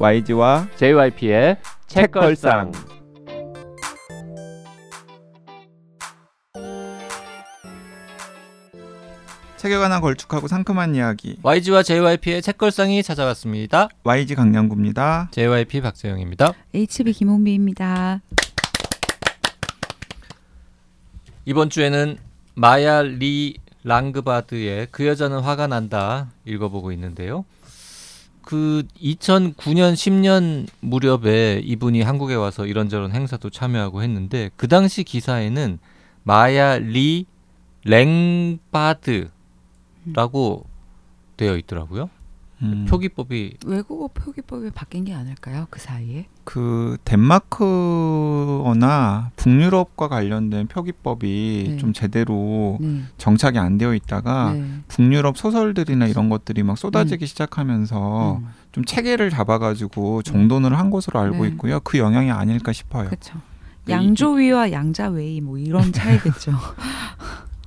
YG와 JYP의 책걸상. 책에 관한 걸쭉하고 상큼한 이야기 YG와 JYP의 책걸상이 찾아왔습니다. YG 강량구입니다. JYP 박재영입니다. HB 김홍비입니다. 이번 주에는 마야 리 랑그바드의 그 여자는 화가 난다 읽어보고 있는데요. 그 2009년 10년 무렵에 이분이 한국에 와서 이런저런 행사도 참여하고 했는데 그 당시 기사에는 마야 리 랭바드라고 되어 있더라고요. 음, 표기법이 외국어 표기법이 바뀐 게 아닐까요? 그 사이에? 그 덴마크어나 북유럽과 관련된 표기법이 네. 좀 제대로 네. 정착이 안 되어 있다가 네. 북유럽 소설들이나 이런 것들이 막 쏟아지기 시작하면서 음. 좀 체계를 잡아가지고 정돈을 한 것으로 알고 네. 있고요. 그 영향이 아닐까 싶어요. 그렇죠. 그 양조위와 양자웨이 뭐 이런 차이겠죠.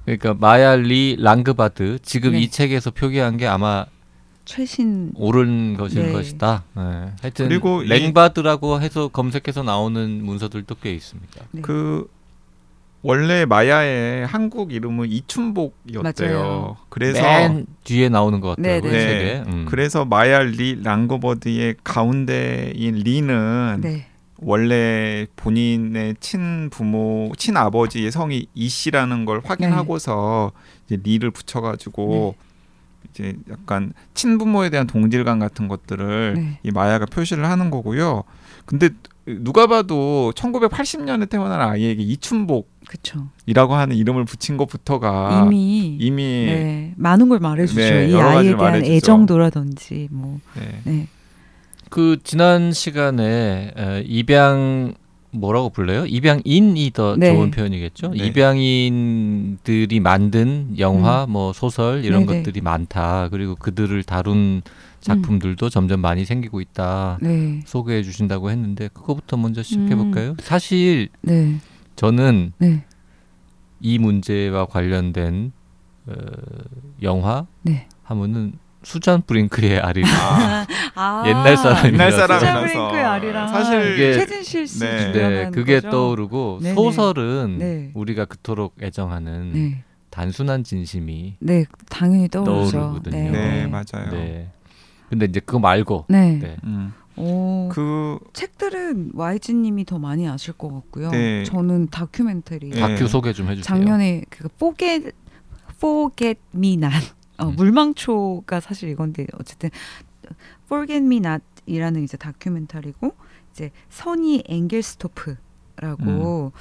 그러니까 마야 리 랑그바드 지금 네. 이 책에서 표기한 게 아마 최신 옳은 것일 네. 것이다. 네. 하여튼 그리고 이- 랭바드라고 해서 검색해서 나오는 문서들도 꽤 있습니다. 네. 그 원래 마야의 한국 이름은 이춘복이었대요. 맞아요. 그래서 맨 뒤에 나오는 것 같더라고요. 네, 네. 책에. 음. 그래서 마야 리 랑거버드의 가운데인 리는 네. 원래 본인의 친부모, 친아버지의 성이 이 씨라는 걸 확인하고서 이제 리를 붙여가지고 이제 약간 친부모에 대한 동질감 같은 것들을 네. 이 마야가 표시를 하는 거고요. 근데 누가 봐도 1980년에 태어난 아이에게 이춘복이라고. 하는 이름을 붙인 것부터가 이미 이미 네, 많은 걸 말해주죠. 네, 이 아이에 대한 말해주죠. 애정도라든지 뭐. 네. 네. 그 지난 시간에 에, 입양 뭐라고 불러요? 입양인이 더 네. 좋은 표현이겠죠. 네. 입양인들이 만든 영화, 뭐 소설 이런 음. 네네. 것들이 많다. 그리고 그들을 다룬 작품들도 점점 많이 생기고 있다. 네. 소개해 주신다고 했는데 그거부터 먼저 시작해 음. 볼까요? 사실 네. 저는 네. 이 문제와 관련된 어, 영화 네. 하면은 수잔 브링크의 아리 아, 아, 옛날 사람이 옛날 사람이라서 브링크의 아리랑 사실 이게- 최진실 씨 네. 네, 주연한 그게 거죠? 떠오르고 네네. 소설은 네. 우리가 그토록 애정하는 네. 단순한 진심이 네, 당연히 떠오르죠. 떠오르거든요. 네. 네, 맞아요. 네. 근데 이제 그거 말고 네. 네. 음. 오, 그 책들은 YG님이 더 많이 아실 것 같고요. 네. 저는 다큐멘터리 네. 다큐 소개 좀 해주세요. 작년에 그 Forget Forget Me Not 어, 음. 물망초가 사실 이건데 어쨌든 Forget Me Not이라는 이제 다큐멘터리고 이제 선이 앵겔스토프라고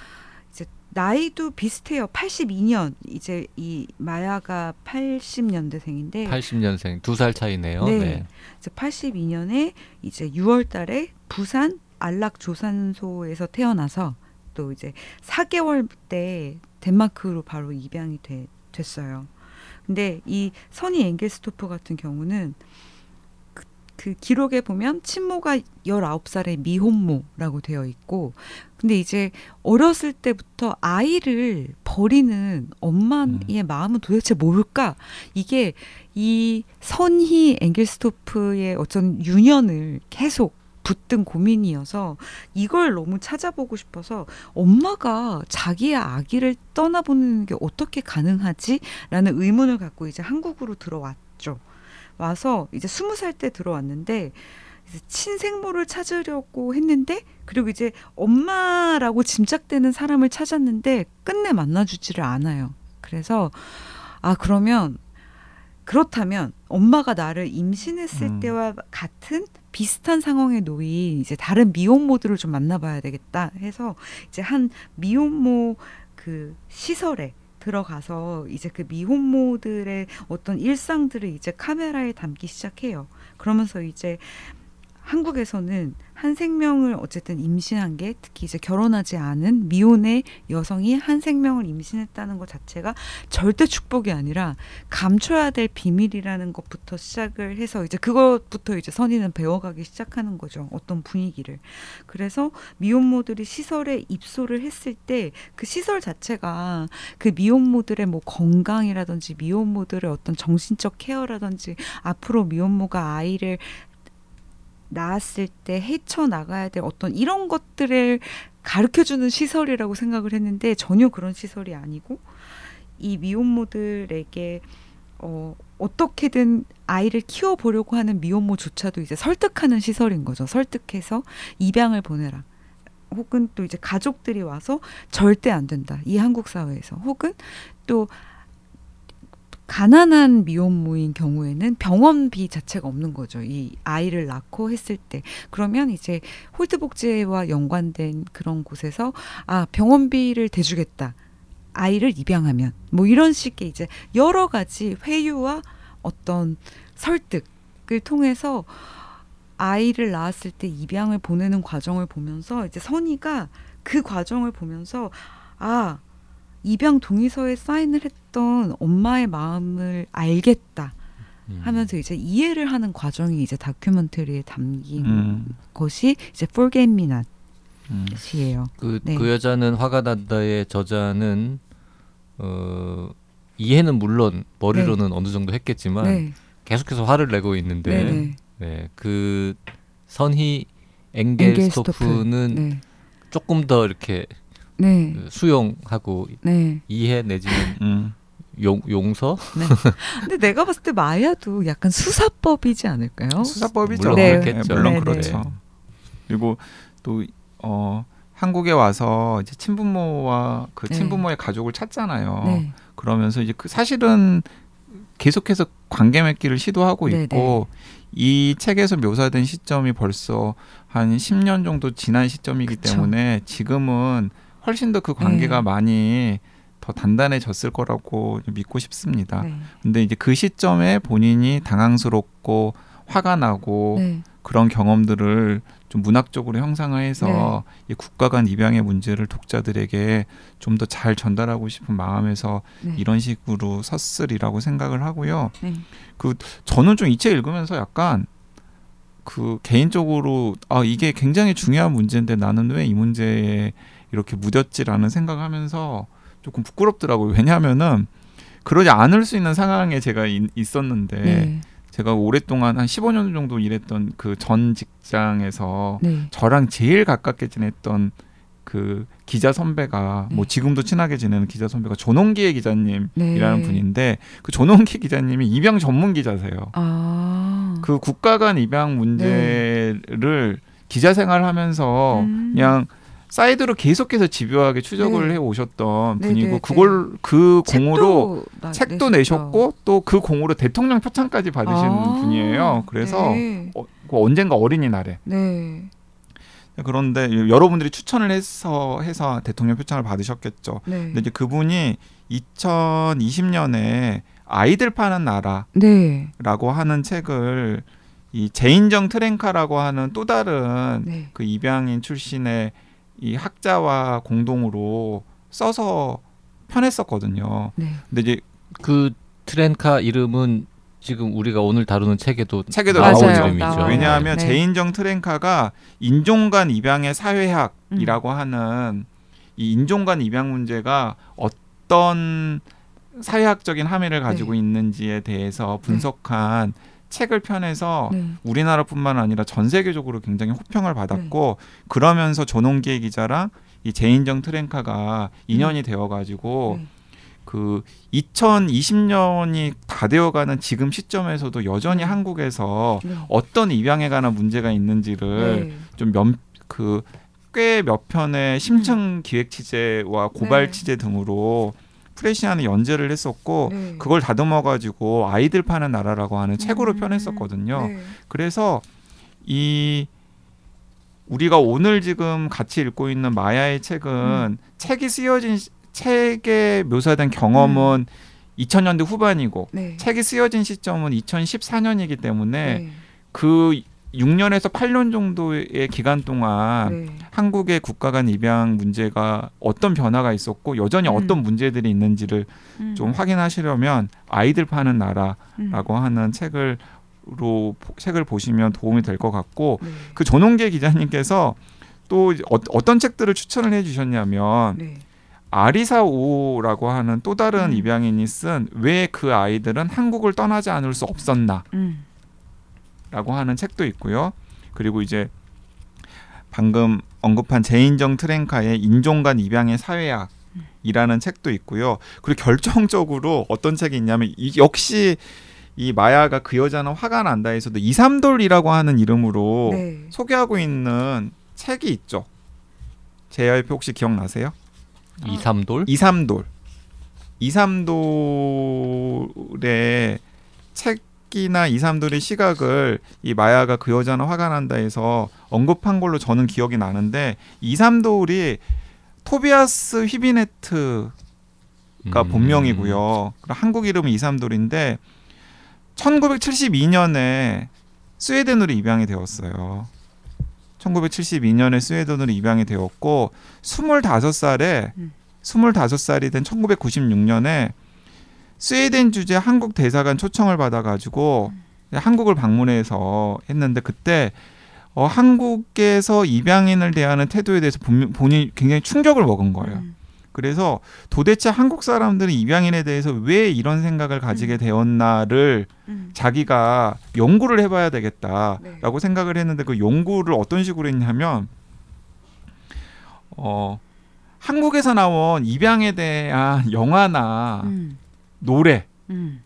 이제 나이도 비슷해요. 82년 이제 이 마야가 80년대생인데 80년생 두 살 차이네요. 네. 네. 이제 82년에 이제 6월달에 부산 안락 조산소에서 태어나서 또 이제 4개월 때 덴마크로 바로 입양이 돼, 됐어요. 근데 이 선이 앵겔스토프 같은 경우는 그, 그 기록에 보면 친모가 19살의 미혼모라고 되어 있고 근데 이제 어렸을 때부터 아이를 버리는 엄마의 마음은 도대체 뭘까? 이게 이 선희 앵겔스토프의 어떤 유년을 계속 붙든 고민이어서 이걸 너무 찾아보고 싶어서 엄마가 자기의 아기를 떠나보는 게 어떻게 가능하지? 라는 의문을 갖고 이제 한국으로 들어왔죠. 와서 이제 스무 살 때 들어왔는데 친생모를 찾으려고 했는데 그리고 이제 엄마라고 짐작되는 사람을 찾았는데 끝내 만나주지를 않아요. 그래서 아 그러면 그렇다면 엄마가 나를 임신했을 음. 때와 같은 비슷한 상황에 놓인 이제 다른 미혼모들을 좀 만나봐야 되겠다 해서 이제 한 미혼모 그 시설에 들어가서 이제 그 미혼모들의 어떤 일상들을 이제 카메라에 담기 시작해요. 그러면서 이제 한국에서는 한 생명을 어쨌든 임신한 게 특히 이제 결혼하지 않은 미혼의 여성이 한 생명을 임신했다는 것 자체가 절대 축복이 아니라 감춰야 될 비밀이라는 것부터 시작을 해서 이제 그것부터 이제 선의는 배워가기 시작하는 거죠. 어떤 분위기를. 그래서 미혼모들이 시설에 입소를 했을 때 그 시설 자체가 그 미혼모들의 뭐 건강이라든지 미혼모들의 어떤 정신적 케어라든지 앞으로 미혼모가 아이를 낳았을 때 헤쳐 나가야 될 어떤 이런 것들을 가르쳐 주는 시설이라고 생각을 했는데 전혀 그런 시설이 아니고 이 미혼모들에게 어, 어떻게든 아이를 키워보려고 하는 미혼모조차도 이제 설득하는 시설인 거죠. 설득해서 입양을 보내라. 혹은 또 이제 가족들이 와서 절대 안 된다. 이 한국 사회에서. 혹은 또 가난한 미혼모인 경우에는 병원비 자체가 없는 거죠. 이 아이를 낳고 했을 때. 그러면 이제 홀드복지와 연관된 그런 곳에서 아, 병원비를 대주겠다. 아이를 입양하면 뭐 이런 식의 이제 여러 가지 회유와 어떤 설득을 통해서 아이를 낳았을 때 입양을 보내는 과정을 보면서 이제 선이가 그 과정을 보면서 아 입양 동의서에 사인을 했던 엄마의 마음을 알겠다 음. 하면서 이제 이해를 하는 과정이 이제 다큐멘터리에 담긴 음. 것이 이제 Me 음. Not이에요. 그, 네. 그 여자는 화가 난다의 저자는 어, 이해는 물론 머리로는 어느 정도 했겠지만 네, 계속해서 화를 내고 있는데 네, 네. 네, 그 선희 엥겔스토프. 엥겔스토프는 네, 조금 더 이렇게 네, 그 수용하고 네. 이해 내지는 음. 용, 용서 근데 내가 봤을 때 마야도 약간 수사법이지 않을까요? 수사법이죠. 물론 네. 그렇겠죠. 물론 네, 그렇죠. 그리고 또 어, 한국에 와서 이제 친부모와 그 네. 친부모의 가족을 찾잖아요. 네, 그러면서 이제 그 사실은 계속해서 관계 맺기를 시도하고 네, 있고 이 책에서 묘사된 시점이 벌써 한 10년 정도 지난 시점이기 그쵸. 때문에 지금은 훨씬 더 그 관계가 네. 많이 더 단단해졌을 거라고 믿고 싶습니다. 네, 근데 이제 그 시점에 본인이 당황스럽고 화가 나고 네, 그런 경험들을 좀 문학적으로 형상화해서 네. 이 국가 간 입양의 문제를 독자들에게 좀 더 잘 전달하고 싶은 마음에서 네. 이런 식으로 섰으리라고 생각을 하고요. 네. 저는 좀 이 책 읽으면서 약간 그 개인적으로 아 이게 굉장히 중요한 문제인데 나는 왜 이 문제에 이렇게 무뎠지라는 생각하면서 조금 부끄럽더라고요. 왜냐하면은 그러지 않을 수 있는 상황에 제가 이- 있었는데 네, 제가 오랫동안 한 15년 정도 일했던 그 전 직장에서 네, 저랑 제일 가깝게 지냈던 그 기자 선배가 뭐 네. 지금도 친하게 지내는 기자 선배가 조농기의 기자님이라는 네. 분인데 그 조농기 기자님이 입양 전문 기자세요. 아, 그 국가 간 입양 문제를 기자 생활하면서 음. 그냥 사이드로 계속해서 집요하게 추적을 네. 해 오셨던 네, 분이고 네, 그걸 그 공으로 책도, 나- 책도. 내셨고 또 그 공으로 대통령 표창까지 받으신 아, 분이에요. 그래서 네, 어, 그 언젠가 어린이날에 네, 그런데 여러분들이 추천을 해서 해서 대통령 표창을 받으셨겠죠. 네, 근데 이제 그분이 2020년에 아이들 파는 나라라고 네, 하는 책을 이 제인정 트랭카라고 하는 또 다른 네, 그 입양인 출신의 이 학자와 공동으로 써서 편했었거든요. 네, 근데 이제 그 트렌카 이름은 지금 우리가 오늘 다루는 책에도 책에도 나온. 이름이죠. 왜냐하면 네. 제인정 트랭카가 인종간 입양의 사회학이라고 하는 이 인종간 입양 문제가 어떤 사회학적인 함의를 가지고 네. 있는지에 대해서 분석한 책을 펴내서 네, 우리나라뿐만 아니라 전 세계적으로 굉장히 호평을 받았고 그러면서 조농기의 기자랑 이 제인정 트랭카가 인연이 되어가지고 네. 그 2020년이 다 되어가는 지금 시점에서도 여전히 음. 한국에서 네. 어떤 입양에 관한 문제가 있는지를 네. 좀몇그꽤 몇 편의 심층 기획 취재와 고발 음. 네. 취재 등으로 프레시아는 연재를 했었고 네. 그걸 다듬어 가지고 아이들 파는 나라라고 하는 책으로 음. 펴냈었거든요. 네. 그래서 이 우리가 오늘 지금 같이 읽고 있는 마야의 책은 음. 책이 쓰여진 시- 책에 묘사된 경험은 2000년대 후반이고 네. 책이 쓰여진 시점은 2014년이기 때문에 네. 그 6년에서 8년 정도의 기간 동안 네. 한국의 국가 간 입양 문제가 어떤 변화가 있었고 여전히 음. 어떤 문제들이 있는지를 음. 좀 확인하시려면 아이들 파는 나라라고 음. 하는 책을 로 책을 보시면 도움이 될 것 같고 네. 그 조농계 기자님께서 또 어, 어떤 책들을 추천을 해주셨냐면 네. 아리사오라고 하는 또 다른 음. 입양인이 쓴 왜 그 아이들은 한국을 떠나지 않을 수 없었나 라고 음. 하는 책도 있고요. 그리고 이제 방금 언급한 제인정 트랭카의 인종간 입양의 사회학 이라는 책도 있고요. 그리고 결정적으로 어떤 책이 있냐면 이, 역시 이 마야가 그 여자는 화가 난다에서도 이삼돌이라고 하는 이름으로 네. 소개하고 있는 책이 있죠. JYP 혹시 기억나세요? 이삼돌? 이삼돌. 이삼돌의 책 이나 이삼돌의 시각을 이 마야가 그 여자는 화가 난다 해서 언급한 걸로 저는 기억이 나는데 이 삼돌이 토비아스 휘비네트가 음. 본명이고요. 그리고 한국 이름은 이삼돌인데 1972년에 스웨덴으로 입양이 되었어요. 1972년에 스웨덴으로 입양이 되었고 25살에 음. 25살이 된 1996년에 스웨덴 주재 한국 대사관 초청을 받아가지고 한국을 방문해서 했는데 그때 어, 한국에서 입양인을 대하는 태도에 대해서 본, 본인이 굉장히 충격을 먹은 거예요. 음. 그래서 도대체 한국 사람들은 입양인에 대해서 왜 이런 생각을 가지게 되었나를 음. 자기가 연구를 해봐야 되겠다라고 네. 생각을 했는데 그 연구를 어떤 식으로 했냐면 어 한국에서 나온 입양에 대한 영화나 음. 노래 음.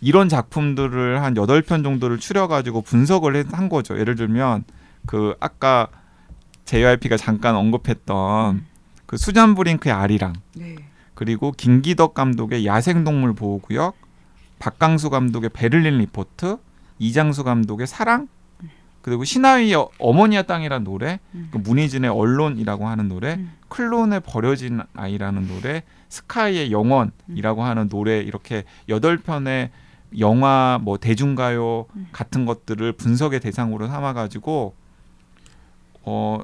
이런 작품들을 한 여덟 편 정도를 추려가지고 분석을 했- 한 거죠. 예를 들면 그 아까 JYP가 잠깐 언급했던 음. 그 수잔 브링크의 아리랑 네. 그리고 김기덕 감독의 야생동물 보호구역, 박강수 감독의 베를린 리포트, 이장수 감독의 사랑, 그리고 신하위의 어- 어머니의 땅이라는 노래, 음. 그 문희진의 언론이라고 하는 노래, 음. 클론의 버려진 아이라는 노래, 스카이의 영원이라고 하는 노래 이렇게 여덟 편의 영화 뭐 대중가요 음. 같은 것들을 분석의 대상으로 삼아 가지고 어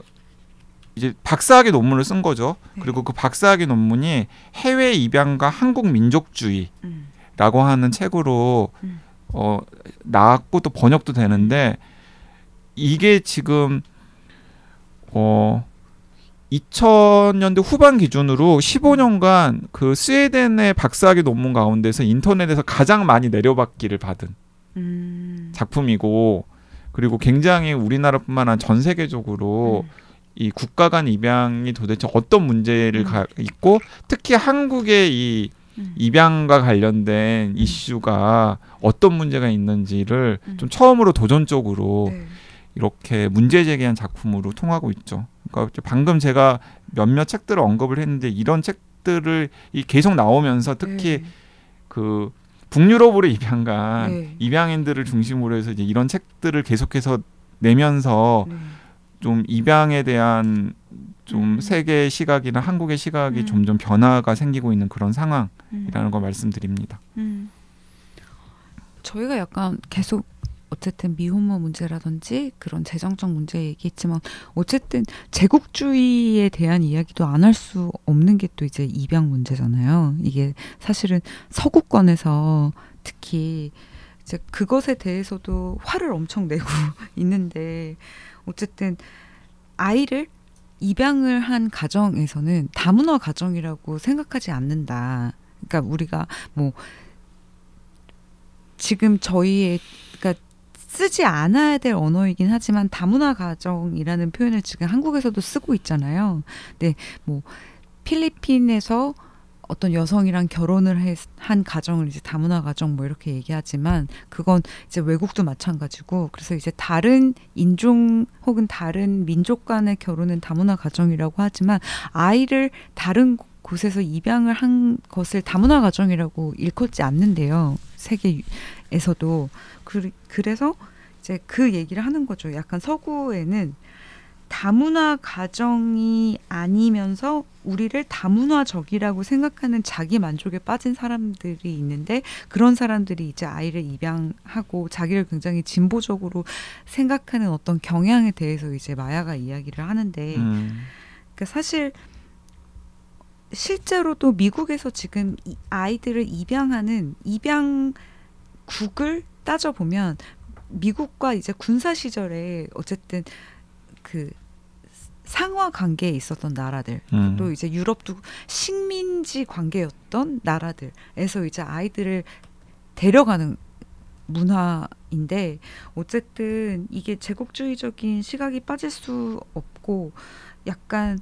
이제 박사학위 논문을 쓴 거죠. 네. 그리고 그 박사학위 논문이 해외 입양과 한국 민족주의라고 음. 하는 책으로 음. 어 나왔고 또 번역도 되는데 이게 지금 어 2000년대 후반 기준으로 15년간 그 스웨덴의 박사학위 논문 가운데서 인터넷에서 가장 많이 내려받기를 받은 음. 작품이고 그리고 굉장히 우리나라뿐만 아니라 전 세계적으로 음. 이 국가 간 입양이 도대체 어떤 문제를 음. 가, 있고 특히 한국의 이 음. 입양과 관련된 이슈가 어떤 문제가 있는지를 음. 좀 처음으로 도전적으로 네. 이렇게 문제 제기한 작품으로 통하고 있죠. 그러니까 방금 제가 몇몇 책들을 언급을 했는데 이런 책들을 이 계속 나오면서 특히 네. 그 북유럽으로 입양간 네. 입양인들을 중심으로 해서 이제 이런 책들을 계속해서 내면서 네. 좀 입양에 대한 좀 음. 세계 시각이나 한국의 시각이 음. 점점 변화가 생기고 있는 그런 상황이라는 음. 걸 말씀드립니다. 음. 저희가 약간 계속 어쨌든 미혼모 문제라든지 그런 재정적 문제 얘기했지만 어쨌든 제국주의에 대한 이야기도 안 할 수 없는 게 또 이제 입양 문제잖아요. 이게 사실은 서구권에서 특히 이제 그것에 대해서도 화를 엄청 내고 있는데 어쨌든 아이를 입양을 한 가정에서는 다문화 가정이라고 생각하지 않는다. 그러니까 우리가 뭐 지금 저희의 그러니까 쓰지 않아야 될 언어이긴 하지만 다문화 가정이라는 표현을 지금 한국에서도 쓰고 있잖아요. 근데 뭐 필리핀에서 어떤 여성이랑 결혼을 해- 한 가정을 이제 다문화 가정 뭐 이렇게 얘기하지만 그건 이제 외국도 마찬가지고 그래서 이제 다른 인종 혹은 다른 민족 간의 결혼은 다문화 가정이라고 하지만 아이를 다른 곳에서 입양을 한 것을 다문화 가정이라고 일컫지 않는데요. 세계에서도 그, 그래서 이제 그 얘기를 하는 거죠. 약간 서구에는 다문화 가정이 아니면서 우리를 다문화적이라고 생각하는 자기 만족에 빠진 사람들이 있는데 그런 사람들이 이제 아이를 입양하고 자기를 굉장히 진보적으로 생각하는 어떤 경향에 대해서 이제 마야가 이야기를 하는데 음. 그러니까 사실 실제로도 미국에서 지금 이 아이들을 입양하는 입양국을 따져 보면 미국과 이제 군사 시절에 어쨌든 그 상하 관계에 있었던 나라들 음. 또 이제 유럽도 식민지 관계였던 나라들에서 이제 아이들을 데려가는 문화 인데 어쨌든 이게 제국주의적인 시각이 빠질 수 없고 약간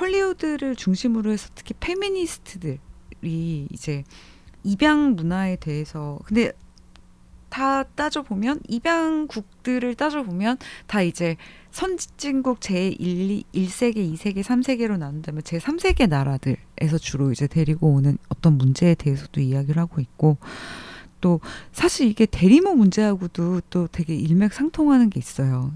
헐리우드를 중심으로 해서 특히 페미니스트들이 이제 입양 문화에 대해서 근데 다 따져 보면 입양국들을 따져 보면 다 이제 선진국 제 1, 1세계, 2세계, 3세계로 나눈다면 제 3세계 나라들에서 주로 이제 데리고 오는 어떤 문제에 대해서도 이야기를 하고 있고 또 사실 이게 대리모 문제하고도 또 되게 일맥상통하는 게 있어요.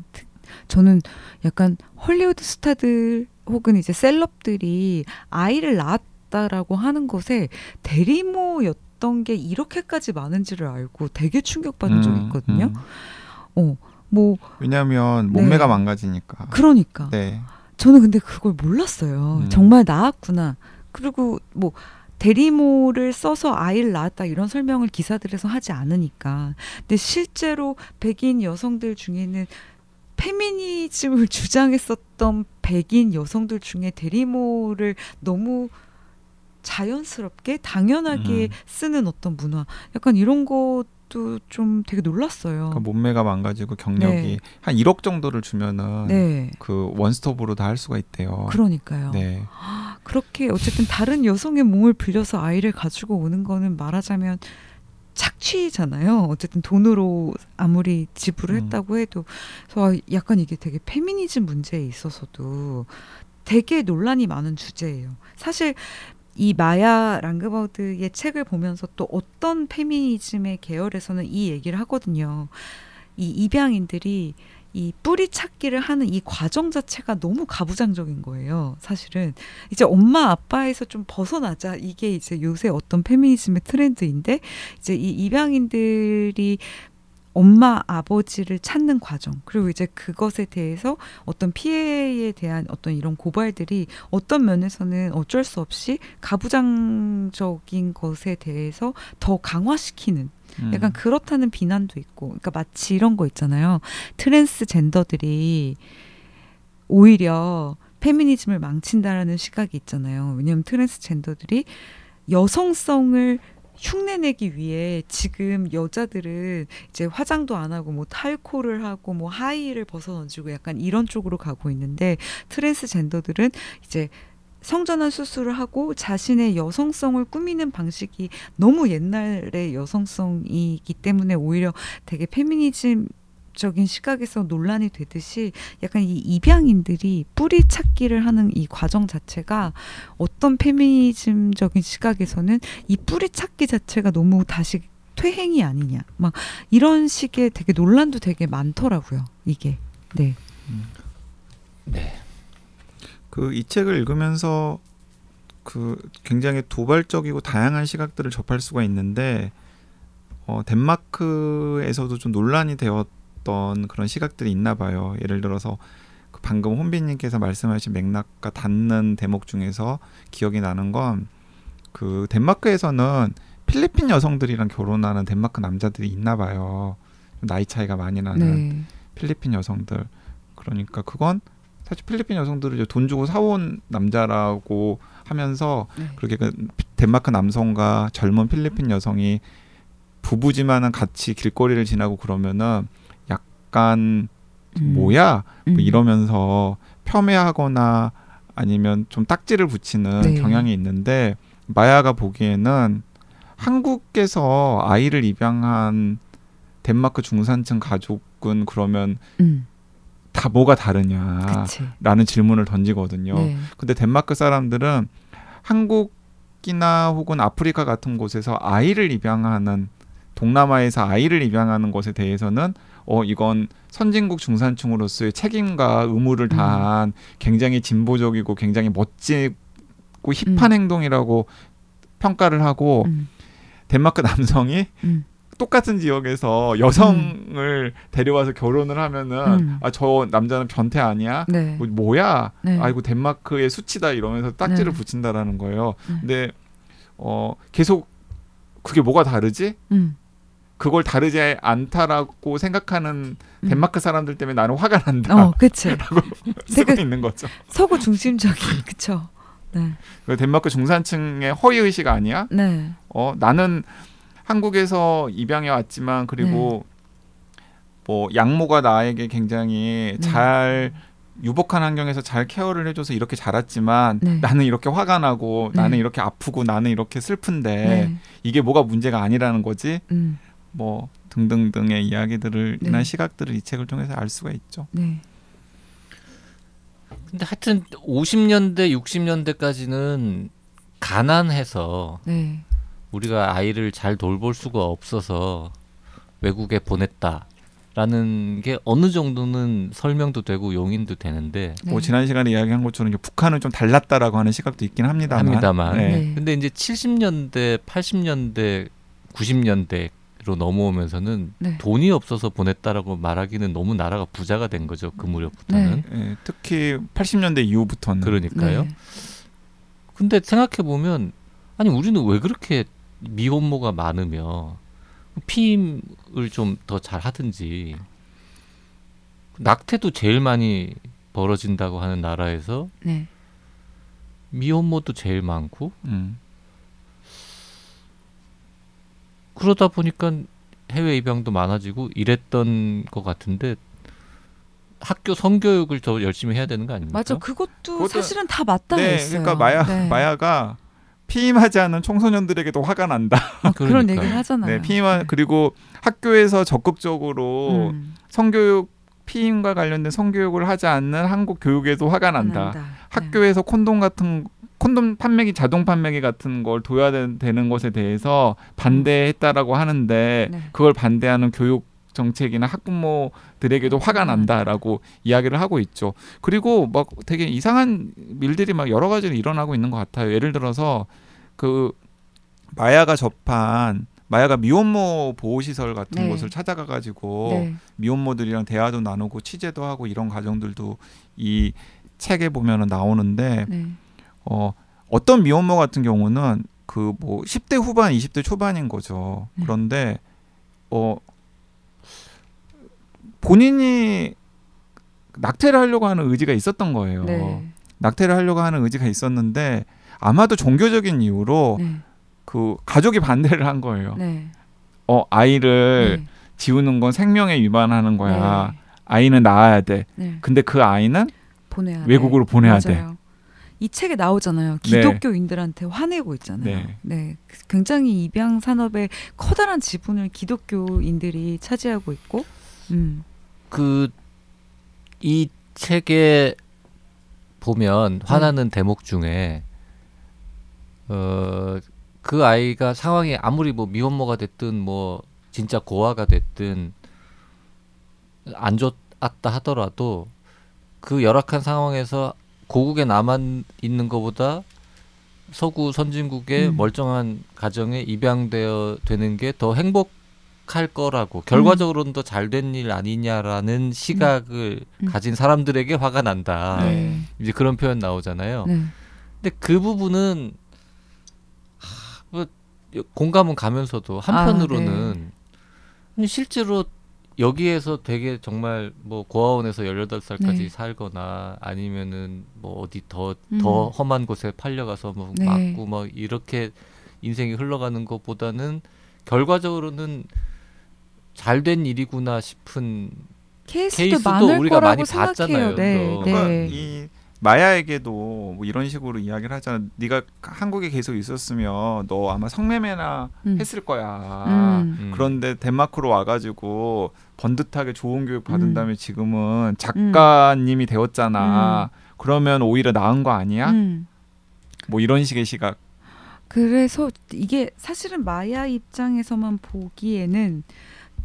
저는 약간 헐리우드 스타들 혹은 이제 셀럽들이 아이를 낳았다라고 하는 것에 대리모였던 게 이렇게까지 많은지를 알고 되게 충격받은 적이 음, 있거든요. 음. 어, 뭐 왜냐하면 몸매가 네. 망가지니까. 그러니까 네. 저는 근데 그걸 몰랐어요. 음. 정말 나았구나. 그리고 뭐 대리모를 써서 아이를 낳았다 이런 설명을 기사들에서 하지 않으니까. 근데 실제로 백인 여성들 중에는 페미니즘을 주장했었던 백인 여성들 중에 대리모를 너무 자연스럽게 당연하게 음. 쓰는 어떤 문화 약간 이런 것도 좀 되게 놀랐어요. 그러니까 몸매가 망가지고 경력이 네. 한 1억 정도를 주면은 네. 그 원스톱으로 다 할 수가 있대요. 그러니까요. 네. 그렇게 어쨌든 다른 여성의 몸을 빌려서 아이를 가지고 오는 거는 말하자면 착취잖아요. 어쨌든 돈으로 아무리 지불을 음. 했다고 해도 그래서 약간 이게 되게 페미니즘 문제에 있어서도 되게 논란이 많은 주제예요. 사실 이 마야 랑그버드의 책을 보면서 또 어떤 페미니즘의 계열에서는 이 얘기를 하거든요. 이 입양인들이 이 뿌리 찾기를 하는 이 과정 자체가 너무 가부장적인 거예요. 사실은 이제 엄마 아빠에서 좀 벗어나자 이게 이제 요새 어떤 페미니즘의 트렌드인데 이제 이 입양인들이 엄마 아버지를 찾는 과정 그리고 이제 그것에 대해서 어떤 피해에 대한 어떤 이런 고발들이 어떤 면에서는 어쩔 수 없이 가부장적인 것에 대해서 더 강화시키는 음. 약간 그렇다는 비난도 있고, 그러니까 마치 이런 거 있잖아요. 트랜스젠더들이 오히려 페미니즘을 망친다라는 시각이 있잖아요. 왜냐하면 트랜스젠더들이 여성성을 흉내내기 위해 지금 여자들은 이제 화장도 안 하고 뭐 탈코를 하고 뭐 하이를 벗어 던지고 약간 이런 쪽으로 가고 있는데 트랜스젠더들은 이제 성전환 수술을 하고 자신의 여성성을 꾸미는 방식이 너무 옛날의 여성성이기 때문에 오히려 되게 페미니즘 적인 시각에서 논란이 되듯이 약간 이 입양인들이 뿌리 찾기를 하는 이 과정 자체가 어떤 페미니즘적인 시각에서는 이 뿌리 찾기 자체가 너무 다시 퇴행이 아니냐. 막 이런 식의 되게 논란도 되게 많더라고요 이게. 네. 네. 그 이 책을 읽으면서 그 굉장히 도발적이고 다양한 시각들을 접할 수가 있는데 어, 덴마크에서도 좀 논란이 되었 던 그런 시각들이 있나 봐요. 예를 들어서 그 방금 혼비님께서 말씀하신 맥락과 닿는 대목 중에서 기억이 나는 건 그 덴마크에서는 필리핀 여성들이랑 결혼하는 덴마크 남자들이 있나 봐요. 나이 차이가 많이 나는 네. 필리핀 여성들 그러니까 그건 사실 필리핀 여성들을 이제 돈 주고 사온 남자라고 하면서 네. 그렇게 그 덴마크 남성과 젊은 필리핀 여성이 부부지만은 같이 길거리를 지나고 그러면은 약간 음. 뭐야 뭐 음. 이러면서 폄훼하거나 아니면 좀 딱지를 붙이는 네. 경향이 있는데 마야가 보기에는 한국에서 아이를 입양한 덴마크 중산층 가족은 그러면 음. 다 뭐가 다르냐 그치. 라는 질문을 던지거든요. 네. 근데 덴마크 사람들은 한국이나 혹은 아프리카 같은 곳에서 아이를 입양하는 동남아에서 아이를 입양하는 것에 대해서는 어 이건 선진국 중산층으로서의 책임과 의무를 다한 굉장히 진보적이고 굉장히 멋지고 힙한 행동이라고 평가를 하고 음. 덴마크 남성이 음. 똑같은 지역에서 여성을 데려와서 결혼을 하면은 음. 아저 남자는 변태 아니야? 네. 뭐, 뭐야? 네. 아이고 덴마크의 수치다 이러면서 딱지를 네. 붙인다라는 거예요. 네. 근데 어 계속 그게 뭐가 다르지? 음. 그걸 다르지 않다라고 생각하는 음. 덴마크 사람들 때문에 나는 화가 난다. 어, 그치. 쓰고 있는 거죠. 서구 중심적인 그쵸. 네. 그 덴마크 중산층의 허위 의식 아니야? 네. 어 나는 한국에서 입양해 왔지만 그리고 뭐 양모가 나에게 굉장히 네. 잘 유복한 환경에서 잘 케어를 해줘서 이렇게 자랐지만 네. 나는 이렇게 화가 나고 네. 나는 이렇게 아프고 나는 이렇게 슬픈데 네. 이게 뭐가 문제가 아니라는 거지 음. 뭐 등등등의 이야기들을 네. 이나 시각들을 이 책을 통해서 알 수가 있죠. 네. 근데 하여튼 50년대 60년대까지는 가난해서 네. 우리가 아이를 잘 돌볼 수가 없어서 외국에 보냈다 라는 게 어느 정도는 설명도 되고 용인도 되는데 네. 뭐 지난 시간에 이야기한 것처럼 북한은 좀 달랐다라고 하는 시각도 있긴 합니다만. 합니다만. 네. 네. 근데 이제 70년대 80년대 90년대 로 넘어오면서는 네. 돈이 없어서 보냈다라고 말하기는 너무 나라가 부자가 된 거죠 그 무렵부터는 네. 예, 특히 80년대 이후부터는 그러니까요. 네. 근데 생각해 보면 아니 우리는 왜 그렇게 미혼모가 많으며 피임을 좀 더 잘 하든지 낙태도 제일 많이 벌어진다고 하는 나라에서 네. 미혼모도 제일 많고 음. 그러다 보니까 해외 입양도 많아지고 이랬던 것 같은데 학교 성교육을 더 열심히 해야 되는 거 아닙니까? 맞아. 그것도 그것도- 사실은 다 맞닿아 네, 있어요. 그러니까 마야 네. 마야가 피임하지 않은 청소년들에게도 화가 난다. 어, 그런. 얘기를 하잖아요. 네, 피임한 그리고 학교에서 적극적으로 음, 성교육 피임과 관련된 성교육을 하지 않는 한국 교육에도 화가 난다. 네. 학교에서 콘돔 같은 콘돔 판매기 자동 판매기 같은 걸 둬야 되- 되는 것에 대해서 반대했다라고 하는데 네. 그걸 반대하는 교육 정책이나 학부모들에게도 화가 화가 난다라고 이야기를 하고 있죠. 그리고 막 되게 이상한 일들이 막 여러 가지로 일어나고 있는 것 같아요. 예를 들어서 그 마야가 접한 마야가 미혼모 보호시설 같은 네. 곳을 찾아가 가지고 네. 미혼모들이랑 대화도 나누고 취재도 하고 이런 과정들도 이 책에 보면은 나오는데 네. 어 어떤 미혼모 같은 경우는 그 뭐 10대 후반, 20대 초반인 거죠. 네. 그런데 어 본인이 낙태를 하려고 하는 의지가 있었던 거예요. 네. 낙태를 하려고 하는 의지가 있었는데 아마도 종교적인 이유로 네. 그 가족이 반대를 한 거예요. 네. 어 아이를 네. 지우는 건 생명에 위반하는 거야. 네. 아이는 낳아야 돼. 네. 근데 그 아이는 보내야 외국으로 돼. 보내야 돼. 맞아요. 이 책에 나오잖아요. 네. 기독교인들한테 화내고 있잖아요. 네. 네. 굉장히 입양 산업의 커다란 지분을 기독교인들이 차지하고 있고, 음, 그이 책에 보면 화나는 대목 중에 어 그 아이가 상황이 아무리 뭐 미혼모가 됐든 뭐 진짜 고아가 됐든 안 좋았다 하더라도 그 열악한 상황에서 고국에 남아 있는 것보다 서구 선진국의 음. 멀쩡한 가정에 입양되어 되는 게 더 행복할 거라고 결과적으로는 더 잘 된 일 아니냐라는 시각을 음. 가진 사람들에게 화가 난다. 네. 이제 그런 표현 나오잖아요. 네. 근데 그 부분은 하, 뭐 공감은 가면서도 한편으로는 아니, 실제로 여기에서 되게 정말 뭐 고아원에서 18살까지 네. 살거나 아니면은 뭐 어디 더 음. 더 험한 곳에 팔려가서 뭐 네. 맞고 막 이렇게 인생이 흘러가는 것보다는 결과적으로는 잘 된 일이구나 싶은 케이스도, 케이스도 많을 우리가 거라고 많이 생각해요. 봤잖아요, 네. 또. 그러니까 네. 이 마야에게도 뭐 이런 식으로 이야기를 하잖아. 네가 한국에 계속 있었으면 너 아마 성매매나 음. 했을 거야. 음. 음. 그런데 덴마크로 와가지고 번듯하게 좋은 교육 받은 음. 다음에 지금은 작가님이 되었잖아. 그러면 오히려 나은 거 아니야? 음. 뭐 이런 식의 시각. 그래서 이게 사실은 마야 입장에서만 보기에는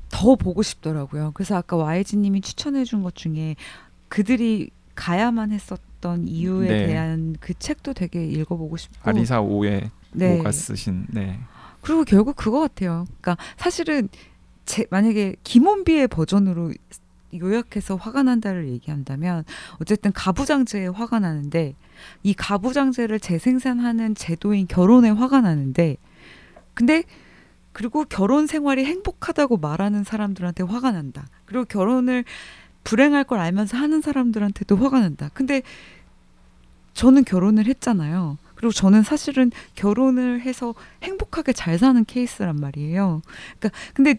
더 보고 싶더라고요. 그래서 아까 와이즈님이 추천해준 것 중에 그들이 가야만 했었던 이유에 네. 대한 그 책도 되게 읽어보고 싶고. 아리사 오에 네. 오가 쓰신. 네. 그리고 결국 그거 같아요. 그러니까 사실은 제, 만약에 김원비의 버전으로 요약해서 화가 난다를 얘기한다면 어쨌든 가부장제에 화가 나는데 이 가부장제를 재생산하는 제도인 결혼에 화가 나는데 근데 그리고 결혼 생활이 행복하다고 말하는 사람들한테 화가 난다. 그리고 결혼을 불행할 걸 알면서 하는 사람들한테도 화가 난다. 근데 저는 결혼을 했잖아요. 그리고 저는 사실은 결혼을 해서 행복하게 잘 사는 케이스란 말이에요. 그러니까 근데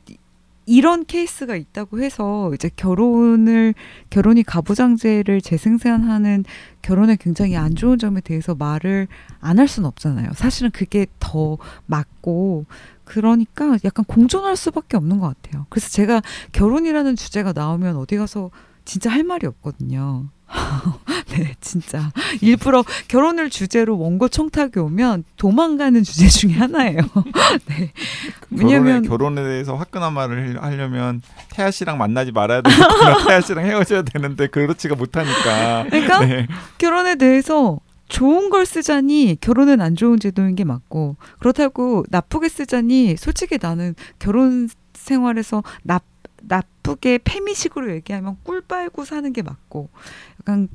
이- 이런 케이스가 있다고 해서 이제 결혼을 결혼이 가부장제를 재생산하는 결혼의 굉장히 안 좋은 점에 대해서 말을 안 할 수는 없잖아요. 사실은 그게 더 맞고 그러니까 약간 공존할 수밖에 없는 것 같아요. 그래서 제가 결혼이라는 주제가 나오면 어디 가서 진짜 할 말이 없거든요. 네, 진짜 일부러 결혼을 주제로 원고 청탁이 오면 도망가는 주제 중에 하나예요. 네. 왜냐면 결혼에 대해서 화끈한 말을 하려면 태아 씨랑 만나지 말아야 되고 태아 씨랑 헤어져야 되는데 그렇지가 못하니까. 그러니까 네. 결혼에 대해서 좋은 걸 쓰자니 결혼은 안 좋은 제도인 게 맞고 그렇다고 나쁘게 쓰자니 솔직히 나는 결혼 생활에서 나 나쁘게 페미식으로 얘기하면 꿀 빨고 사는 게 맞고 약간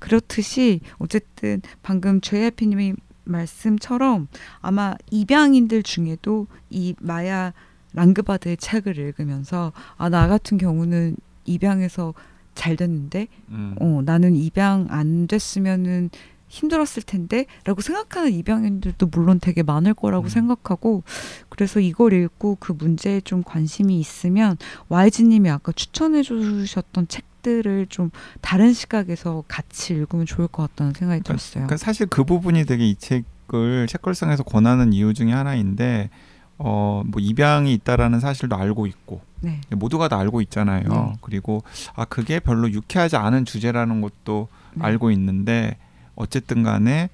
그렇듯이 어쨌든 방금 죄해피님이 말씀처럼 아마 입양인들 중에도 이 마야 랑그바드의 책을 읽으면서 아 나 같은 경우는 입양해서 잘 됐는데 음. 어 나는 입양 안 됐으면은 힘들었을 텐데라고 생각하는 입양인들도 물론 되게 많을 거라고 음. 생각하고 그래서 이걸 읽고 그 문제에 좀 관심이 있으면 YG님이 아까 추천해 주셨던 책 들을 좀 다른 시각에서 같이 읽으면 좋을 것 같다는 생각이 그러니까, 들었어요. 그러니까 사실 그 부분이 되게 이 책을 책걸상에서 권하는 이유 중에 하나인데 어, 뭐 입양이 있다라는 사실도 알고 있고 네. 모두가 다 알고 있잖아요. 네. 그리고 아 그게 별로 유쾌하지 않은 주제라는 것도 네. 알고 있는데 어쨌든 간에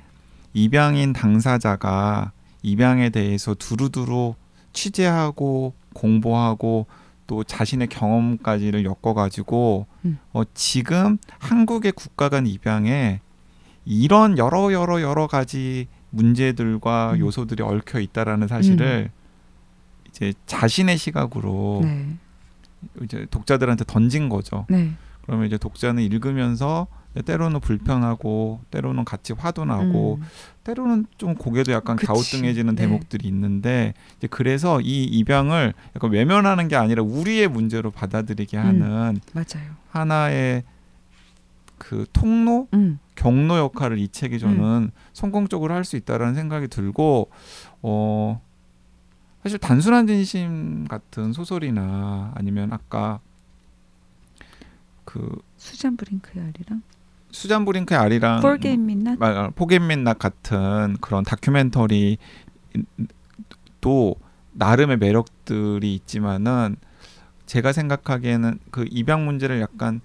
입양인 당사자가 입양에 대해서 두루두루 취재하고 공부하고 또 자신의 경험까지를 엮어가지고 음. 어, 지금 한국의 국가 간 입양에 이런 여러 여러 여러 가지 문제들과 음. 요소들이 얽혀 있다라는 사실을 음. 이제 자신의 시각으로 네. 이제 독자들한테 던진 거죠. 네. 그러면 이제 독자는 읽으면서 때로는 불편하고 때로는 같이 화도 나고 음. 때로는 좀 고개도 약간 그치. 갸우뚱해지는 네. 대목들이 있는데 이제 그래서 이 입양을 약간 외면하는 게 아니라 우리의 문제로 받아들이게 음. 하는 음. 하나의 그 통로 음. 경로 역할을 이 책이 저는 음. 성공적으로 할 수 있다라는 생각이 들고 어 사실 단순한 진심 같은 소설이나 아니면 아까 그 수잔 브링크의 아리랑 수잔 브링크의 아리랑 Forget Me Not Forget Me Not 같은 그런 다큐멘터리 도 나름의 매력들이 있지만은 제가 생각하기에는 그 입양 문제를 약간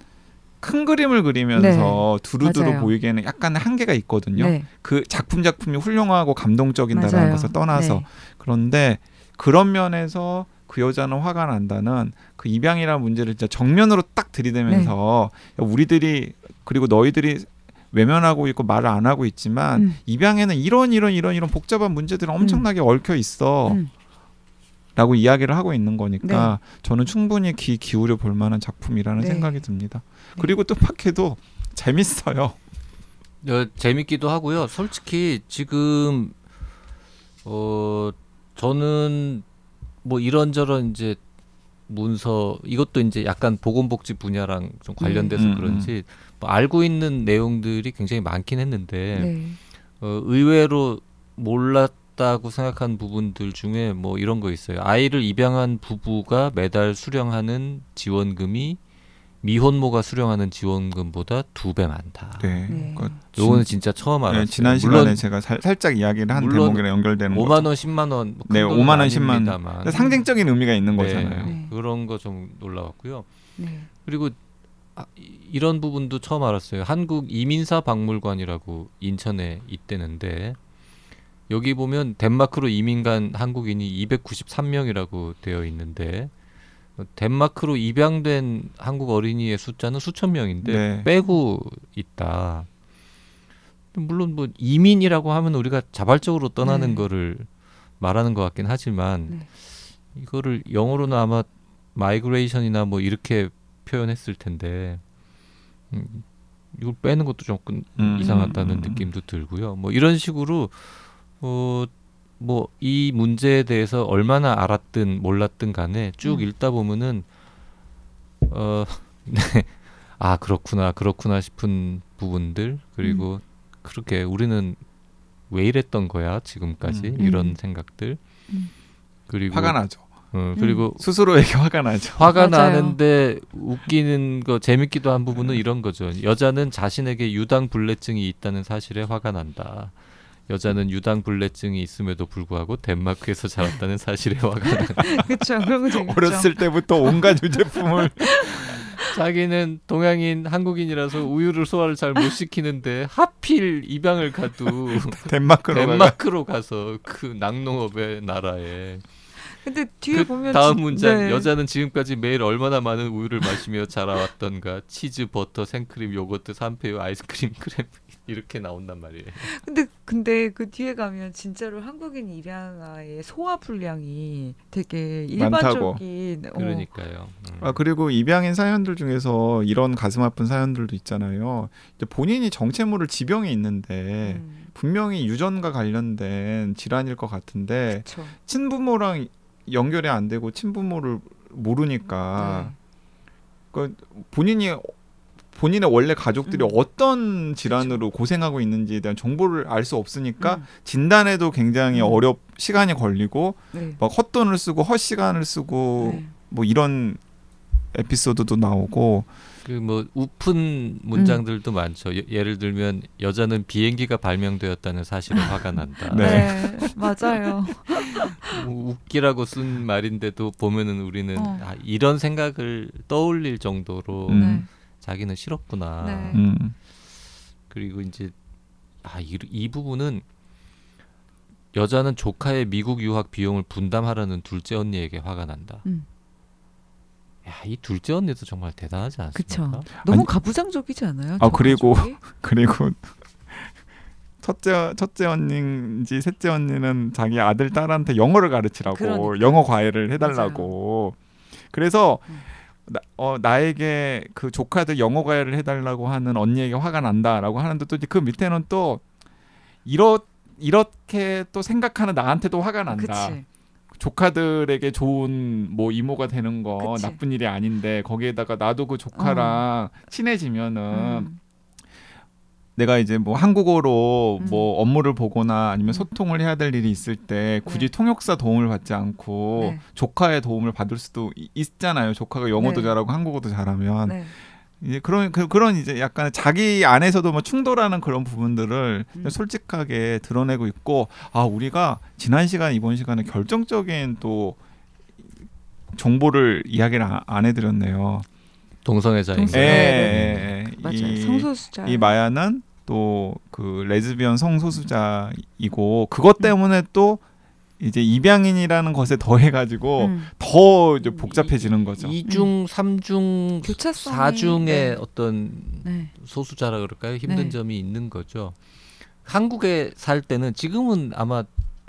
큰 그림을 그리면서 네. 두루두루 맞아요. 보이기에는 약간 한계가 있거든요. 네. 그 작품 작품이 훌륭하고 감동적인다는 맞아요. 것을 떠나서 네. 그런데 그런 면에서 그 여자는 화가 난다는 그 입양이라는 문제를 진짜 정면으로 딱 들이대면서 네. 우리들이 그리고 너희들이 외면하고 있고 말을 안 하고 있지만 음. 입양에는 이런 이런 이런 이런 복잡한 문제들이 엄청나게 음. 얽혀 있어. 음. 라고 이야기를 하고 있는 거니까 네. 저는 충분히 귀 기울여 볼 만한 작품이라는 네. 생각이 듭니다. 네. 그리고 뜻밖에도 재밌어요. 어, 재밌기도 하고요. 솔직히 지금 어 저는 뭐 이런저런 이제 문서 이것도 이제 약간 보건복지 분야랑 좀 관련돼서 음, 음, 그런지 뭐 알고 있는 내용들이 굉장히 많긴 했는데 네. 어, 의외로 몰랐다고 생각한 부분들 중에 뭐 이런 거 있어요. 아이를 입양한 부부가 매달 수령하는 지원금이 미혼모가 수령하는 지원금보다 두 배 많다. 네. 네. 그 요거는 진짜 처음 알았어요. 네, 지난 시간에 제가 살, 짝 이야기를 한 대목이랑 연결되는 5만 원, 10만 원. 뭐 네, 5만 원, 10만 원. 상징적인 의미가 있는 네, 거잖아요. 네. 그런 거 좀 놀라웠고요. 네. 그리고 아, 이런 부분도 처음 알았어요. 한국 이민사 박물관이라고 인천에 있대는데 여기 보면 덴마크로 이민 간 한국인이 293명이라고 되어 있는데 덴마크로 입양된 한국 어린이의 숫자는 수천 명인데 네. 빼고 있다. 물론 뭐 이민이라고 하면 우리가 자발적으로 떠나는 네. 거를 말하는 것 같긴 하지만 네. 이거를 영어로는 아마 migration이나 뭐 이렇게 표현했을 텐데 음, 이걸 빼는 것도 조금 음, 이상하다는 음, 느낌도 들고요. 뭐 이런 식으로 어 뭐 이 문제에 대해서 얼마나 알았든 몰랐든 간에 쭉 음. 읽다 보면은 어 네. 아 그렇구나 그렇구나 싶은 부분들 그리고 음. 그렇게 우리는 왜 이랬던 거야 지금까지 음. 이런 음. 생각들 음. 그리고 화가 나죠. 어, 그리고 스스로에게 화가 나죠. 화가 맞아요. 나는데 웃기는 거 재밌기도 한 부분은 이런 거죠. 여자는 자신에게 유당 불내증이 있다는 사실에 화가 난다. 여자는 유당 불내증이 있음에도 불구하고 덴마크에서 자랐다는 사실에 화가. 그렇죠. 그런 거. 어렸을 때부터 온갖 유제품을 자기는 동양인 한국인이라서 우유를 소화를 잘 못 시키는데 하필 입양을 가도 덴마크로 덴마크로 가서 그 낙농업의 나라에 근데 뒤에 그 보면 다음 진- 문장 네. 여자는 지금까지 매일 얼마나 많은 우유를 마시며 자라왔던가 치즈 버터 생크림 요거트 산패요 아이스크림 크림 이렇게 나온단 말이에요. 근데 근데 그 뒤에 가면 진짜로 한국인 입양아의 소화 불량이 되게. 일반적인 어, 그러니까요. 음. 아 그리고 입양인 사연들 중에서 이런 가슴 아픈 사연들도 있잖아요. 이제 본인이 정체 모를 지병이 있는데 음, 분명히 유전과 관련된 질환일 것 같은데 그쵸. 친부모랑 연결이 안 되고 친부모를 모르니까 네. 그 본인이 본인의 원래 가족들이 음. 어떤 질환으로 고생하고 있는지에 대한 정보를 알 수 없으니까 음, 진단에도 굉장히 음. 어렵 시간이 걸리고 네. 막 헛돈을 쓰고 헛시간을 쓰고 네. 뭐 이런 에피소드도 나오고 그 뭐 우픈 문장들도 많죠. 예, 예를 들면 여자는 비행기가 발명되었다는 사실에 화가 난다. 네. 네. 맞아요. 우- 웃기라고 쓴 말인데도 보면은 우리는 어. 아, 이런 생각을 떠올릴 정도로 음. 네. 자기는 싫었구나. 네. 음. 그리고 이제 아, 이, 이 부분은 여자는 조카의 미국 유학 비용을 분담하라는 둘째 언니에게 화가 난다. 음. 야, 이 둘째 언니도 정말 대단하지 않습니까? 그쵸. 너무 아니- 가부장적이지 않아요? 아, 저 그리고? 그리고 첫째 첫째 언니인지 셋째 언니는 자기 아들 딸한테 영어를 가르치라고 그러니까. 영어 과외를 해달라고 그래서 음. 나, 어, 나에게 그 조카들 영어 과외를 해달라고 하는 언니에게 화가 난다라고 하는데 또 그 밑에는 또 이렇 이렇게 또 생각하는 나한테도 화가 난다. 그치. 조카들에게 좋은 뭐 이모가 되는 거 그치. 나쁜 일이 아닌데 거기에다가 나도 그 조카랑 친해지면은 음. 내가 이제 뭐 한국어로 음. 뭐 업무를 보거나 아니면 음. 소통을 해야 될 일이 있을 때 굳이 네. 통역사 도움을 받지 않고 네. 조카의 도움을 받을 수도 이- 있잖아요. 조카가 영어도 네. 잘하고 한국어도 잘하면 네. 이제 그런 그, 그런 이제 약간 자기 안에서도 뭐 충돌하는 그런 부분들을 음. 솔직하게 드러내고 있고 아 우리가 지난 시간 이번 시간에 결정적인 또 정보를 이야기를 아- 안 해드렸네요. 동성애자인 동성- 예, 네, 예, 예. 맞아요. 이- 성소수자. 이 마야는 또 그 레즈비언 성소수자이고 그것 음. 때문에 또 이제 입양인이라는 것에 더해가지고 음. 더 이제 복잡해지는 거죠. 이중, 삼중, 교차성이- 사중의 네. 어떤 네. 소수자라 그럴까요? 힘든 네. 점이 있는 거죠. 한국에 살 때는 지금은 아마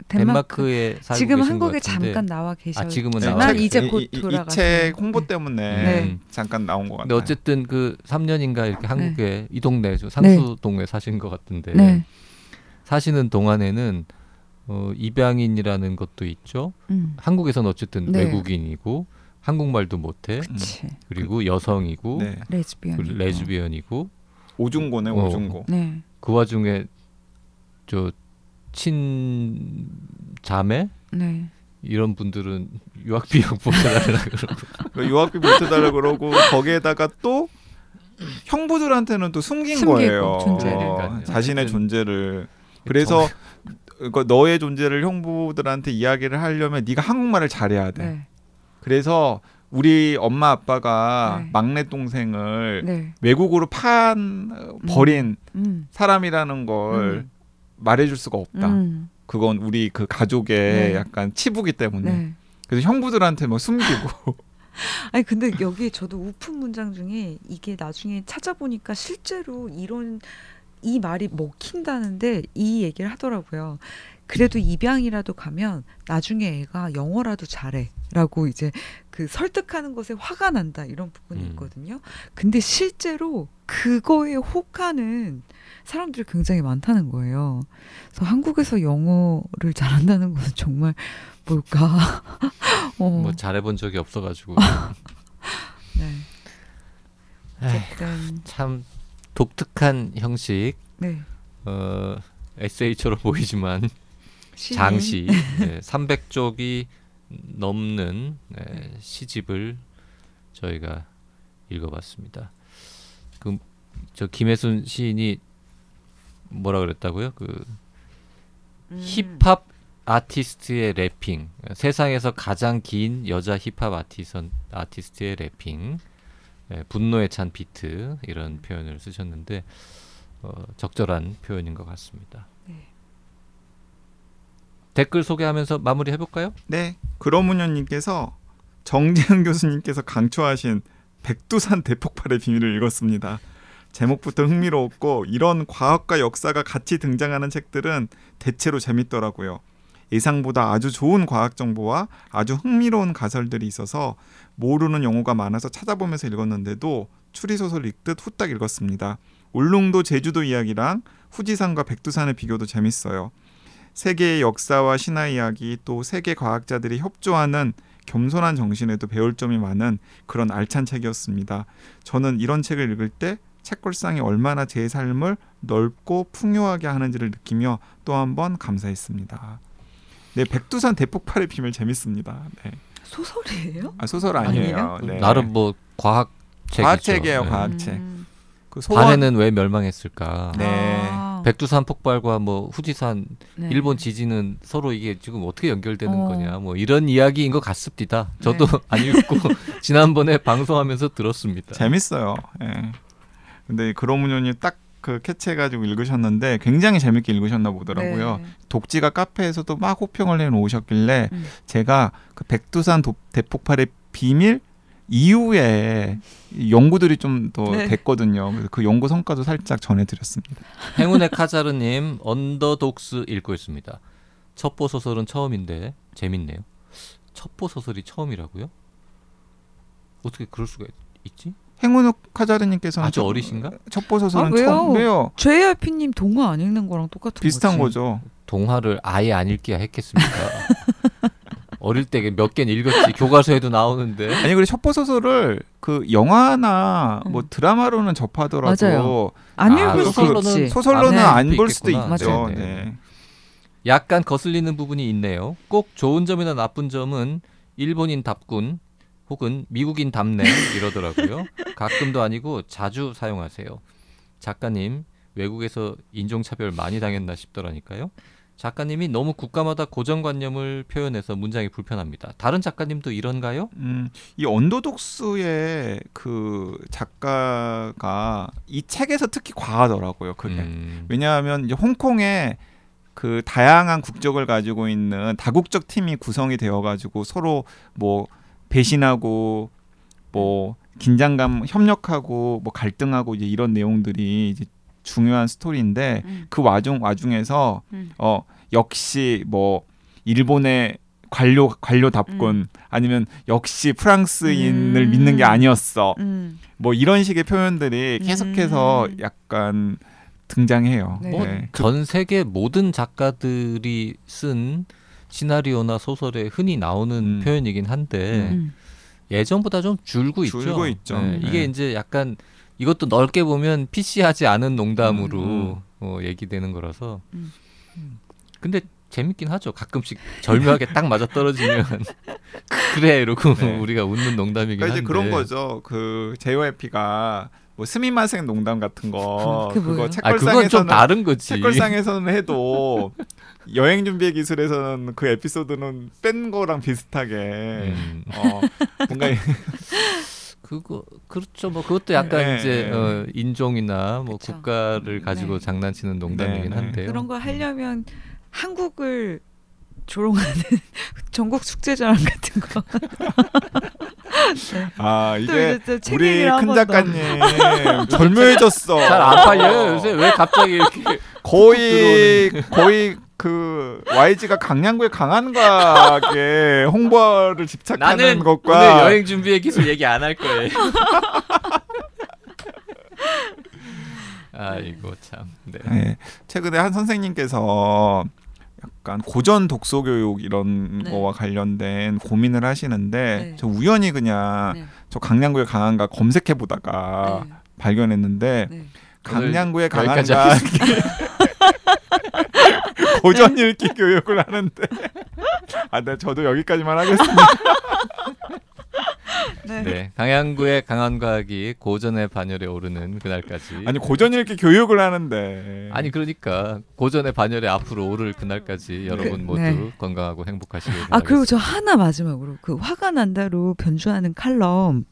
덴마크. 살고 지금 한국에 것 같은데 잠깐 나와 계셨지만 아, 지금은 네, 나와 이제. 곧 돌아가서 이책 홍보 때문에 네. 잠깐 나온 것 같아요. 근데 어쨌든 그 3년인가 이렇게 한국에 이 동네 저 상수동에 사신 것 같은데 네. 사시는 동안에는 어, 입양인이라는 것도 있죠. 음. 한국에서는 어쨌든 네. 외국인이고 한국말도 못해. 그치. 그리고 여성이고 네. 레즈비언. 그 레즈비언이고 오중고네 어. 오중고. 네. 그 와중에 저 친 자매 네. 이런 분들은 유학 비용 보내달라 그러고 그 유학비 못해달라 그러고 거기에다가 또 형부들한테는 또 숨긴 숨기고, 거예요. 존재를. 그러니까요. 자신의 존재를. 그래서 그 너의 존재를 형부들한테 이야기를 하려면 네가 한국말을 잘해야 돼. 네. 그래서 우리 엄마 아빠가 네. 막내 동생을 네. 외국으로 판 어, 버린 음. 사람이라는 걸 음. 말해줄 수가 없다. 음. 그건 우리 그 가족의 네. 약간 치부기 때문에. 네. 그래서 형부들한테 뭐 숨기고. 아니 근데 여기 저도 우픈 문장 중에 이게 나중에 찾아보니까 실제로 이런 이 말이 먹힌다는데 이 얘기를 하더라고요. 그래도 입양이라도 가면 나중에 애가 영어라도 잘해라고 이제 그 설득하는 것에 화가 난다 이런 부분이 음. 있거든요. 근데 실제로 그거에 혹하는 사람들이 굉장히 많다는 거예요. 그래서 한국에서 영어를 잘한다는 것은 정말 뭘까? 어, 뭐 잘해본 적이 없어가지고 네. 어쨌든 참 독특한 형식 네. 어, 에세이처럼 보이지만 시인. 장시 네, 300쪽이 넘는 네, 시집을 저희가 읽어봤습니다. 그 저 김혜순 시인이 뭐라 그랬다고요? 그 음. 힙합 아티스트의 래핑 세상에서 가장 긴 여자 힙합 아티선, 아티스트의 래핑 예, 분노에 찬 비트 이런 표현을 쓰셨는데 어, 적절한 표현인 것 같습니다. 네. 댓글 소개하면서 마무리 해볼까요? 네, 그러문현님께서 정재현 교수님께서 강추하신 백두산 대폭발의 비밀을 읽었습니다. 제목부터 흥미로웠고 이런 과학과 역사가 같이 등장하는 책들은 대체로 재밌더라고요. 예상보다 아주 좋은 과학 정보와 아주 흥미로운 가설들이 있어서 모르는 용어가 많아서 찾아보면서 읽었는데도 추리 소설 읽듯 후딱 읽었습니다. 울릉도 제주도 이야기랑 후지산과 백두산의 비교도 재밌어요. 세계의 역사와 신화 이야기 또 세계 과학자들이 협조하는 겸손한 정신에도 배울 점이 많은 그런 알찬 책이었습니다. 저는 이런 책을 읽을 때 책걸상이 얼마나 제 삶을 넓고 풍요하게 하는지를 느끼며 또 한 번 감사했습니다. 네, 백두산 대폭발의 비밀 재밌습니다. 네. 소설이에요? 아, 소설 아니에요. 아니에요? 네. 나름 뭐 과학. 과학책이에요, 네. 과학책. 음. 그 소원 반해는 왜 멸망했을까? 네. 아, 백두산 폭발과 뭐 후지산 네. 일본 지진은 서로 이게 지금 어떻게 연결되는 어. 거냐 뭐 이런 이야기인 것 같습니다. 저도 네. 안 읽고 지난번에 방송하면서 들었습니다. 재밌어요. 예. 근데 그로문현이 딱그 캐치해가지고 읽으셨는데 굉장히 재밌게 읽으셨나 보더라고요. 네. 독지가 카페에서도 막 호평을 내놓으셨길래 음. 제가 그 백두산 도- 대폭발의 비밀 이후에 연구들이 좀더 네. 됐거든요. 그래서 그 연구 성과도 살짝 전해드렸습니다. 행운의 카자르님 언더독스 읽고 있습니다. 첩보 소설은 처음인데 재밌네요. 첩보 소설이 처음이라고요? 어떻게 그럴 수가 있- 있지? 행운옥 카자르님께서는 아주 첫- 어리신가? 첩보 소설은 아, 왜요? 처음 왜요? JRP님 동화 안 읽는 거랑 똑같은 비슷한 거지. 거죠. 동화를 아예 안 읽기야 했겠습니까? 어릴 때 몇 개는 읽었지 교과서에도 나오는데 아니 그리고 첩보 소설을 그 영화나 뭐 음. 드라마로는 접하더라도 맞아요. 안 아, 읽을 수도 소설로는 있지. 소설로는 네. 안볼 수도. 있죠. 네. 약간 거슬리는 부분이 있네요. 꼭 좋은 점이나 나쁜 점은 일본인 답군 혹은 미국인 답네 이러더라고요. 가끔도 아니고 자주 사용하세요. 작가님 외국에서 인종차별 많이 당했나 싶더라니까요. 작가님이 너무 국가마다 고정관념을 표현해서 문장이 불편합니다. 다른 작가님도 이런가요? 음, 이 언더독스의 그 작가가 이 책에서 특히 과하더라고요. 그게 음, 왜냐하면 이제 홍콩에 그 다양한 국적을 가지고 있는 다국적 팀이 구성이 되어 가지고 서로 뭐 배신하고 뭐 긴장감 협력하고 뭐 갈등하고 이제 이런 내용들이 이제 중요한 스토리인데 음. 그 와중 와중에서 음. 어 역시 뭐 일본의 관료 관료답군 음. 아니면 역시 프랑스인을 음. 믿는 게 아니었어 음. 뭐 이런 식의 표현들이 계속해서 음. 약간 등장해요. 네. 뭐 네. 전 세계 모든 작가들이 쓴 시나리오나 소설에 흔히 나오는 음. 표현이긴 한데 음. 예전보다 좀 줄고 있죠. 줄고 있죠. 네, 네. 이게 이제 약간 이것도 넓게 보면 PC하지 않은 농담으로 음. 어, 얘기되는 거라서. 음. 근데 재밌긴 하죠. 가끔씩 절묘하게 딱 맞아 떨어지면 그래 이러고 네. 우리가 웃는 농담이긴 그러니까 한데. 이제 그런 거죠. 그 JYP가 뭐 스미마생 농담 같은 거 그- 그게 그거 뭐예요? 아 책걸상에서는 다른 거지. 책걸상에서는 해도 여행 준비의 기술에서는 그 에피소드는 뺀 거랑 비슷하게 음. 어 뭔가 그거 그렇죠. 뭐 그것도 약간 네. 이제 어, 인종이나 뭐 그쵸. 국가를 가지고 네. 장난치는 농담이긴 네, 네. 한데요. 그런 거 하려면 한국을 조롱하는 전국 축제자랑 같은 거. 아또 이게 우리 큰. 작가님 절묘해졌어. 잘 안 팔려요 요새 왜 갑자기 이렇게 거의 거의 그 YG가 강양구에 강한 거에 홍보를 집착하는 나는 것과 오늘 여행 준비의 기술 얘기 안 할 거예요. 아이고 참. 네. 네, 최근에 한 선생님께서 약간 고전 독서 교육 이런 네. 거와 관련된 고민을 하시는데 네. 저 우연히 그냥 네. 저 강양구에 강한가 검색해 보다가 네. 발견했는데 네. 여기까지 강한가 고전 읽기 교육을 하는데 아, 네, 저도 여기까지만 하겠습니다. 네. 네, 강양구의 강한 과학이 고전의 반열에 오르는 그날까지. 아니 고전 읽기 교육을 하는데. 아니 그러니까 고전의 반열에 앞으로 오를 그날까지 여러분 모두 네. 건강하고 행복하시길 아 바라겠습니다. 그리고 저 하나 마지막으로 그 화가 난다로 변주하는 칼럼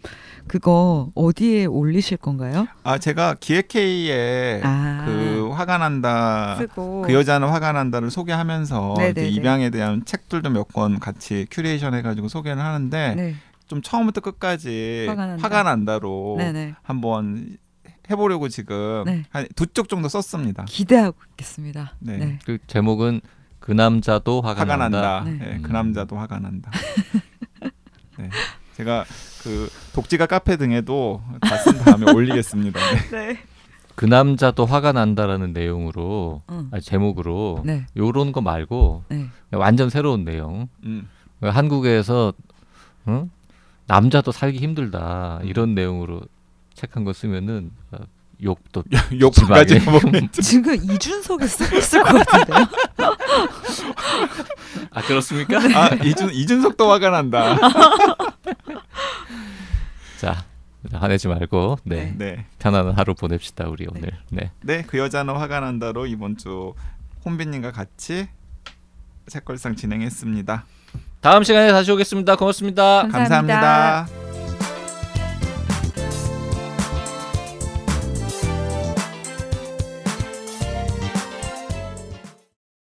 그거 어디에 올리실 건가요? 아 제가 기획회의에 아. 그 화가 난다. 쓰고 그 여자는 화가 난다를 소개하면서 이제 네네네. 입양에 대한 책들도 몇 권 같이 큐레이션 해가지고 소개를 하는데 네. 좀 처음부터 끝까지 화가 난다. 화가 난다로 네네 한번 해보려고 지금 네. 한두 쪽 정도 썼습니다. 기대하고 있겠습니다. 네. 네. 그 제목은 그 남자도 화가, 화가 난다. 난다. 네. 네, 그 음. 남자도 화가 난다. 네, 제가 그 독지가 카페 등에도 다 쓴 다음에 올리겠습니다. 네. 네. 그 남자도 화가 난다라는 내용으로 응. 아니, 제목으로 네. 요런 거 말고 네. 완전 새로운 내용. 음. 한국에서 응? 남자도 살기 힘들다 이런 내용으로 책한거 쓰면은 어, 욕도 욕까지 지금 이준석에 쓰고 있을 것 같은데요. 아 그렇습니까? 아 이준 이준석도 화가 난다. 자 화내지 말고 네, 네, 편안한 하루 보냅시다 우리 오늘. 네. 네, 그 여자는 화가 난다로 이번 주 혼비님과 같이 책걸상 진행했습니다. 다음 시간에 다시 오겠습니다. 고맙습니다. 감사합니다. 감사합니다.